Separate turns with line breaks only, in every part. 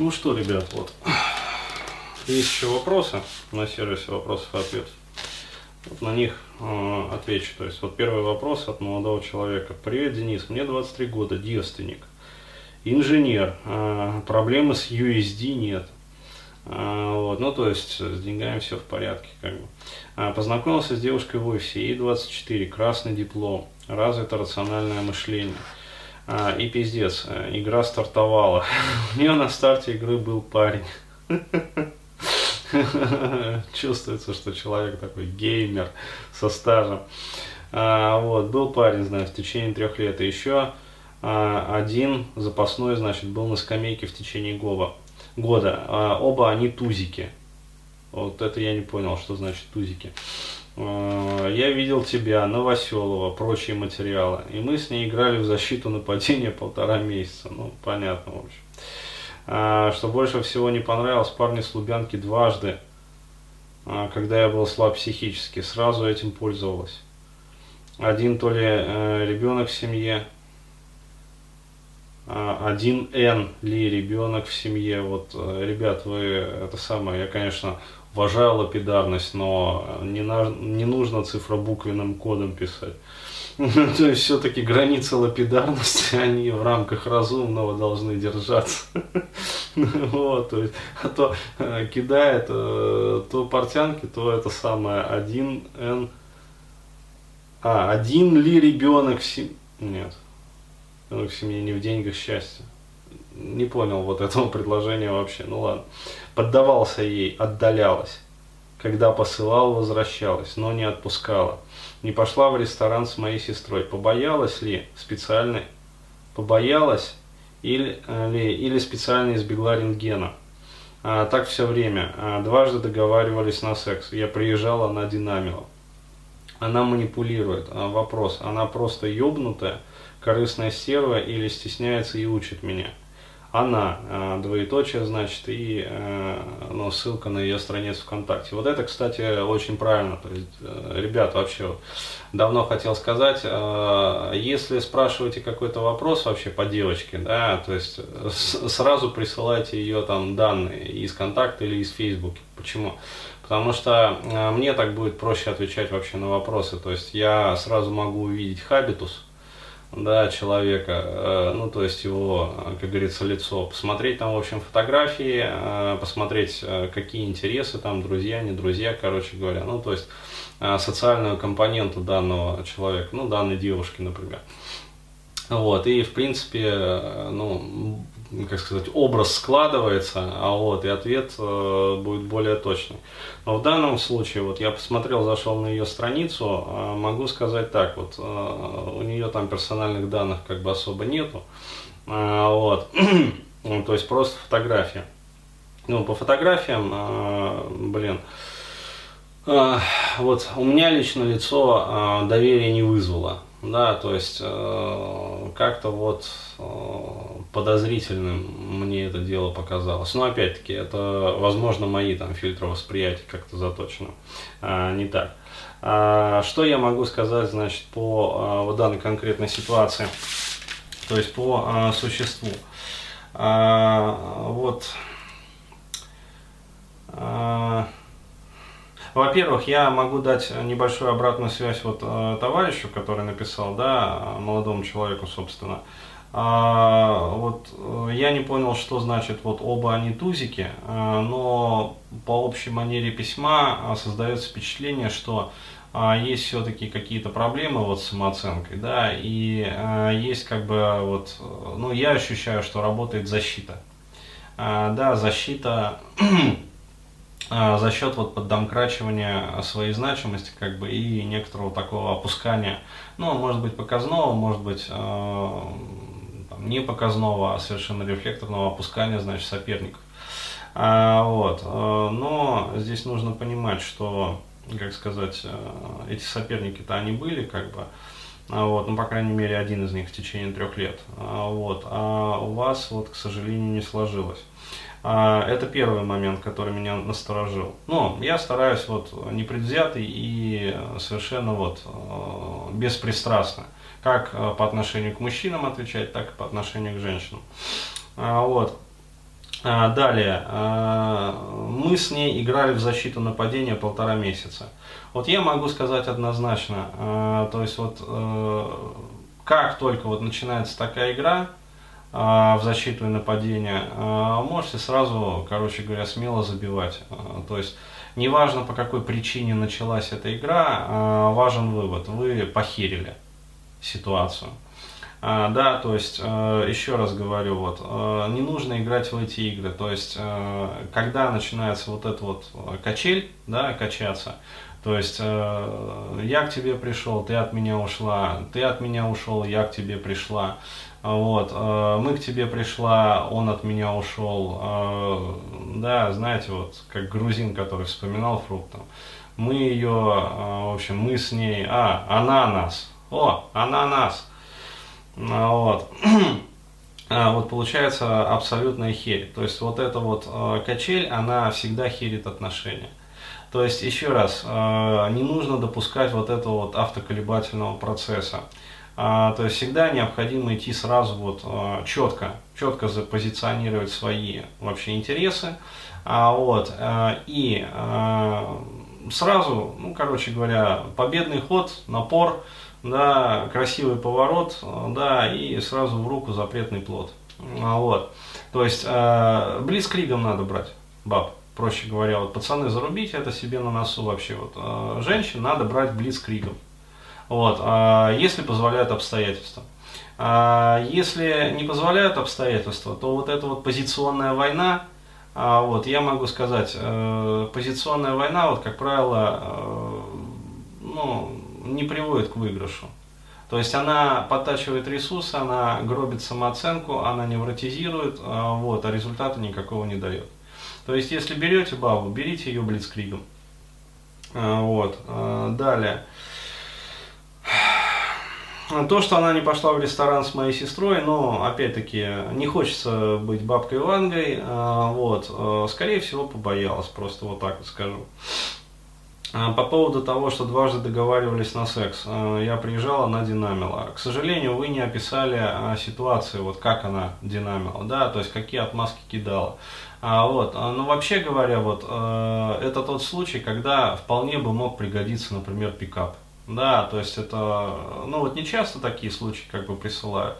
Ну что, ребят, вот. Есть еще вопросы на сервисе вопросов и ответов. Вот на них э, отвечу. То есть вот первый вопрос от молодого человека. Привет, Денис, мне 23 года, девственник. Инженер. Э, проблемы с USD нет. Э, вот, ну, то есть с деньгами все в порядке. Как бы. э, познакомился с девушкой в офисе, ей 24, красный диплом, развито рациональное мышление. А, и пиздец, э, игра стартовала. У нее на старте игры был парень. Чувствуется, что человек такой геймер со стажем. А, вот, был парень, значит, в течение трех лет. И еще а, один запасной, значит, был на скамейке в течение года. оба они тузики. Вот это я не понял, что значит тузики. А, я видел тебя, Новоселова, прочие материалы. И мы с ней играли в защиту нападения полтора месяца. Ну, понятно, в общем. А, что больше всего не понравилось, парни с Лубянки дважды, а, когда я был слаб психически, сразу этим пользовалась. Один то ли э, ребенок в семье, один Н ли ребенок в семье. Вот, э, ребят, вы это самое, я, конечно, уважаю лапидарность, но не, на, не нужно цифробуквенным кодом писать. То есть все-таки границы лапидарности, они в рамках разумного должны держаться. Вот, то есть, а то э, кидает э, то портянки, то это самое один Н. А, один ли ребенок в семье? Нет. Ребенок в семье не в деньгах счастья. Не понял вот этого предложения вообще. Ну ладно. Поддавался ей, отдалялась. Когда посылал, возвращалась, но не отпускала не пошла в ресторан с моей сестрой. Побоялась ли специально, побоялась или, э, ли, или специально избегла рентгена. А, так все время. А, дважды договаривались на секс. Я приезжала, она динамила. Она манипулирует. А, вопрос, она просто ёбнутая, корыстная стерва или стесняется и учит меня? она, э, двоеточие, значит, и э, ну, ссылка на ее страницу ВКонтакте. Вот это, кстати, очень правильно. То есть, э, ребят, вообще давно хотел сказать, если спрашиваете какой-то вопрос вообще по девочке, да, то есть сразу присылайте ее там данные из контакта или из Фейсбука. Почему? Потому что мне так будет проще отвечать вообще на вопросы. То есть я сразу могу увидеть хабитус, да, человека, э, ну, то есть его, как говорится, лицо, посмотреть там, в общем, фотографии, э, посмотреть, э, какие интересы там, друзья, не друзья, короче говоря, ну, то есть социальную компоненту данного человека, ну, данной девушки, например. Вот, и, в принципе, ну, как сказать, образ складывается, а вот, и ответ э, будет более точный. Но в данном случае, вот я посмотрел, зашел на ее страницу, э, могу сказать так, вот, э, у нее там персональных данных как бы особо нету, э, вот, то есть просто фотография. Ну, по фотографиям, э, блин, э, вот у меня лично лицо э, доверия не вызвало, да, то есть э, как-то вот э, подозрительным мне это дело показалось. Но опять-таки, это, возможно, мои там фильтры восприятия как-то заточены. А, не так. А, что я могу сказать, значит, по а, вот данной конкретной ситуации? То есть по а, существу. А, вот. А, во-первых, я могу дать небольшую обратную связь вот э, товарищу, который написал, да, молодому человеку, собственно. А, вот э, я не понял, что значит вот оба они тузики, э, но по общей манере письма создается впечатление, что есть все-таки какие-то проблемы вот с самооценкой, да, и есть как бы вот, ну я ощущаю, что работает защита, да, защита А, за счет вот поддомкрачивания своей значимости как бы и некоторого такого опускания, ну, может быть, показного, может быть, э, не показного, а совершенно рефлекторного опускания, значит, соперников. А, вот. Э, но здесь нужно понимать, что, как сказать, э, эти соперники-то они были, как бы, вот, ну, по крайней мере, один из них в течение трех лет. А, вот, а у вас, вот, к сожалению, не сложилось. А, это первый момент, который меня насторожил. Но я стараюсь вот непредвзятый и совершенно вот э, беспристрастно. Как э, по отношению к мужчинам отвечать, так и по отношению к женщинам. А, вот. А, далее, а, мы с ней играли в защиту нападения полтора месяца. Вот я могу сказать однозначно, а, то есть вот э, как только вот начинается такая игра в защиту и нападение, можете сразу, короче говоря, смело забивать. То есть неважно по какой причине началась эта игра, важен вывод, вы похерили ситуацию. А, да, то есть, э, еще раз говорю, вот, э, не нужно играть в эти игры. То есть, э, когда начинается вот эта вот качель, да, качаться, то есть, я к тебе пришел, ты от меня ушла, ты от меня ушел, я к тебе пришла. Вот, мы к тебе пришла, он от меня ушел. Да, знаете, вот, как грузин, который вспоминал фруктом. Мы ее, в общем, мы с ней, а, она нас. О, она нас вот. А, вот получается абсолютная херь. То есть вот эта вот э, качель, она всегда херит отношения. То есть, еще раз, не нужно допускать вот этого вот автоколебательного процесса. А, то есть всегда необходимо идти сразу вот четко, четко запозиционировать свои вообще интересы. А, вот, и сразу, ну, короче говоря, победный ход, напор, да, красивый поворот, да, и сразу в руку запретный плод. А, вот. То есть э, блицкригом надо брать баб, проще говоря. Вот пацаны, зарубите это себе на носу вообще. Вот, э, женщин надо брать блицкригом. Вот, э, если позволяют обстоятельства. А если не позволяют обстоятельства, то вот эта вот позиционная война, а, вот, я могу сказать, э, позиционная война, вот, как правило, э, ну, не приводит к выигрышу. То есть она подтачивает ресурсы, она гробит самооценку, она невротизирует, а, вот, а результата никакого не дает. То есть если берете бабу, берите ее блицкригом. А, вот. А, далее. То, что она не пошла в ресторан с моей сестрой, но, опять-таки, не хочется быть бабкой Вангой, вот, скорее всего, побоялась, просто вот так вот скажу. А, по поводу того, что дважды договаривались на секс, а, я приезжала, она динамила. К сожалению, вы не описали а, ситуацию, вот как она динамила, да, то есть какие отмазки кидала. А, вот, ну вообще говоря, вот это тот случай, когда вполне бы мог пригодиться, например, пикап. Да, то есть это, ну вот не часто такие случаи как бы присылают.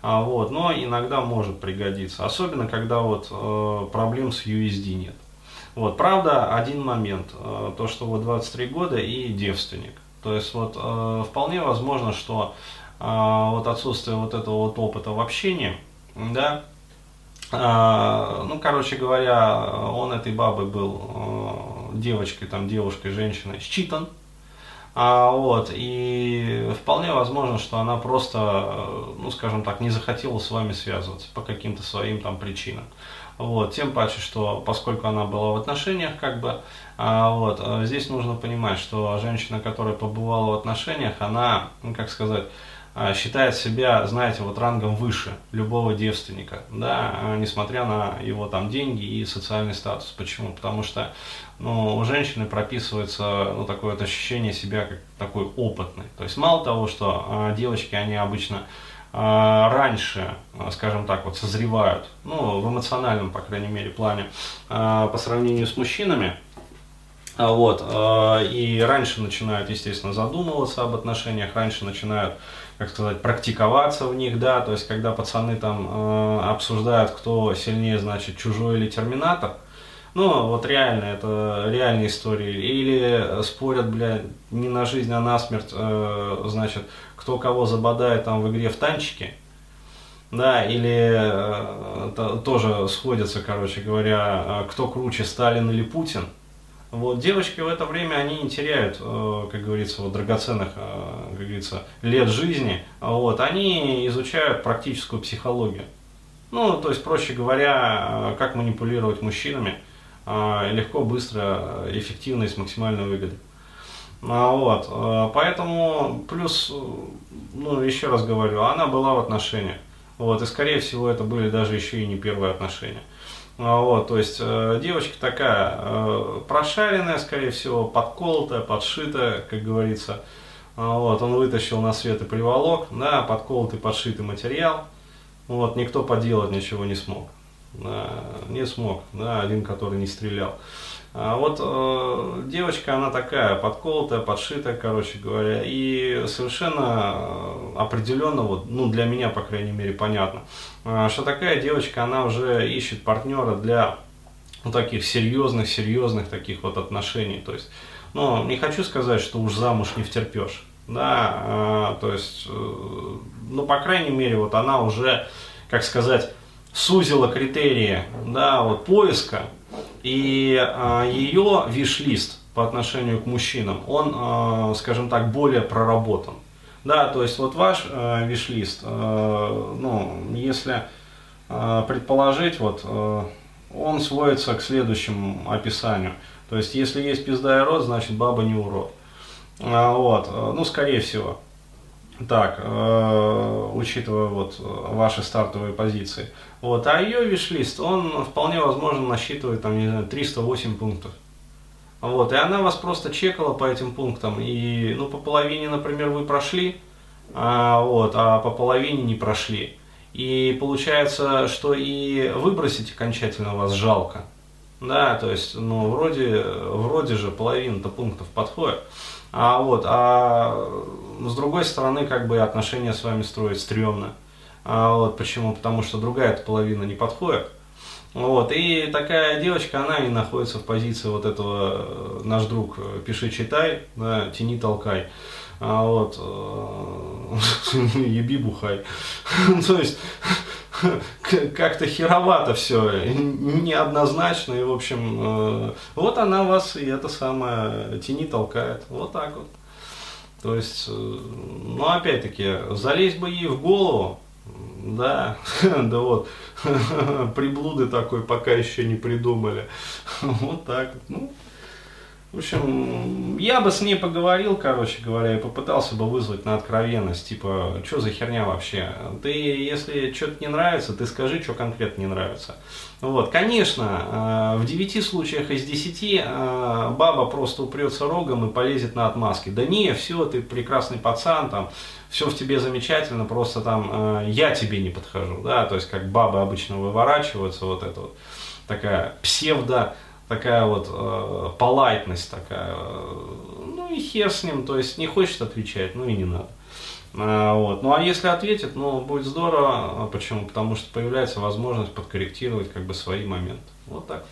А, вот, но иногда может пригодиться, особенно когда вот э, проблем с USD нет. Вот, правда, один момент, э, то, что вот 23 года и девственник. То есть вот э, вполне возможно, что э, вот отсутствие вот этого вот опыта в общении, да, ну, короче говоря, он этой бабой был девочкой, там, девушкой, женщиной, считан, а, вот, и вполне возможно, что она просто, ну, скажем так, не захотела с вами связываться по каким-то своим там причинам. Вот, тем паче, что поскольку она была в отношениях, как бы, а, вот, а здесь нужно понимать, что женщина, которая побывала в отношениях, она, ну, как сказать, а, считает себя, знаете, вот рангом выше любого девственника, да, а, несмотря на его там деньги и социальный статус. Почему? Потому что ну, у женщины прописывается ну, такое вот ощущение себя как такой опытный. То есть мало того, что девочки, они обычно раньше, скажем так, вот созревают, ну, в эмоциональном, по крайней мере, плане, а, по сравнению с мужчинами, а, вот, и раньше начинают, естественно, задумываться об отношениях, раньше начинают, как сказать, практиковаться в них, да, то есть, когда пацаны там обсуждают, кто сильнее, значит, чужой или терминатор, ну, вот реально, это реальные истории. Или спорят, бля, не на жизнь, а на смерть, э, значит, кто кого забодает там в игре в танчики. Да, или э, то, тоже сходятся, короче говоря, э, кто круче, Сталин или Путин. Вот, девочки в это время, они не теряют, э, как говорится, вот, драгоценных, э, как говорится, лет жизни. Вот, они изучают практическую психологию. Ну, то есть, проще говоря, э, как манипулировать мужчинами – а, легко, быстро, эффективно и с максимальной выгодой. А, вот, а, поэтому, плюс, ну, еще раз говорю, она была в отношениях. Вот, и скорее всего это были даже еще и не первые отношения. Вот, то есть э, девочка такая э, прошаренная, скорее всего, подколотая, подшитая, как говорится. Вот, он вытащил на свет и приволок, да, подколотый, подшитый материал. Вот, никто поделать ничего не смог. Не смог, да, один, который не стрелял. А вот э, девочка, она такая, подколотая, подшитая, короче говоря, и совершенно э, определенно, вот, ну, для меня, по крайней мере, понятно, э, что такая девочка, она уже ищет партнера для ну, таких серьезных, серьезных таких вот отношений, то есть, ну, не хочу сказать, что уж замуж не втерпешь, да, э, то есть, э, ну, по крайней мере, вот она уже, как сказать, сузила критерии, да, вот поиска, и э, ее виш-лист по отношению к мужчинам, он, э, скажем так, более проработан. Да, то есть вот ваш э, виш-лист, э, ну, если э, предположить, вот, э, он сводится к следующему описанию. То есть, если есть пизда и рот, значит баба не урод. А, вот, ну, скорее всего. Так, э, учитывая вот ваши стартовые позиции. Вот, а ее виш-лист, он вполне возможно насчитывает там, не знаю, 308 пунктов. Вот, и она вас просто чекала по этим пунктам, и, ну, по половине, например, вы прошли, а, вот, а по половине не прошли. И получается, что и выбросить окончательно вас жалко. Да, то есть, ну, вроде, вроде же половина-то пунктов подходит. А вот, а с другой стороны, как бы отношения с вами строить стрёмно. А вот почему? Потому что другая половина не подходит. Вот, и такая девочка, она и находится в позиции вот этого, э, наш друг, э, пиши, читай, да, тяни, толкай. А вот, э, еби, бухай. То есть, как-то херовато все, неоднозначно, и, в общем, вот она вас, и это самое, тяни, толкает, вот так вот. То есть, ну, опять-таки, залезть бы ей в голову, да, да вот, приблуды такой пока еще не придумали. Вот так. Ну, в общем, я бы с ней поговорил, короче говоря, и попытался бы вызвать на откровенность, типа, что за херня вообще? Ты, если что-то не нравится, ты скажи, что конкретно не нравится. Вот, конечно, э, в 9 случаях из 10 э, баба просто упрется рогом и полезет на отмазки. Да не, все, ты прекрасный пацан, там, все в тебе замечательно, просто там э, я тебе не подхожу, да, то есть как бабы обычно выворачиваются, вот это вот такая псевдо такая вот э, полайтность такая, ну и хер с ним, то есть не хочет отвечать, ну и не надо. А, вот. Ну а если ответит, ну будет здорово. А почему? Потому что появляется возможность подкорректировать как бы свои моменты. Вот так.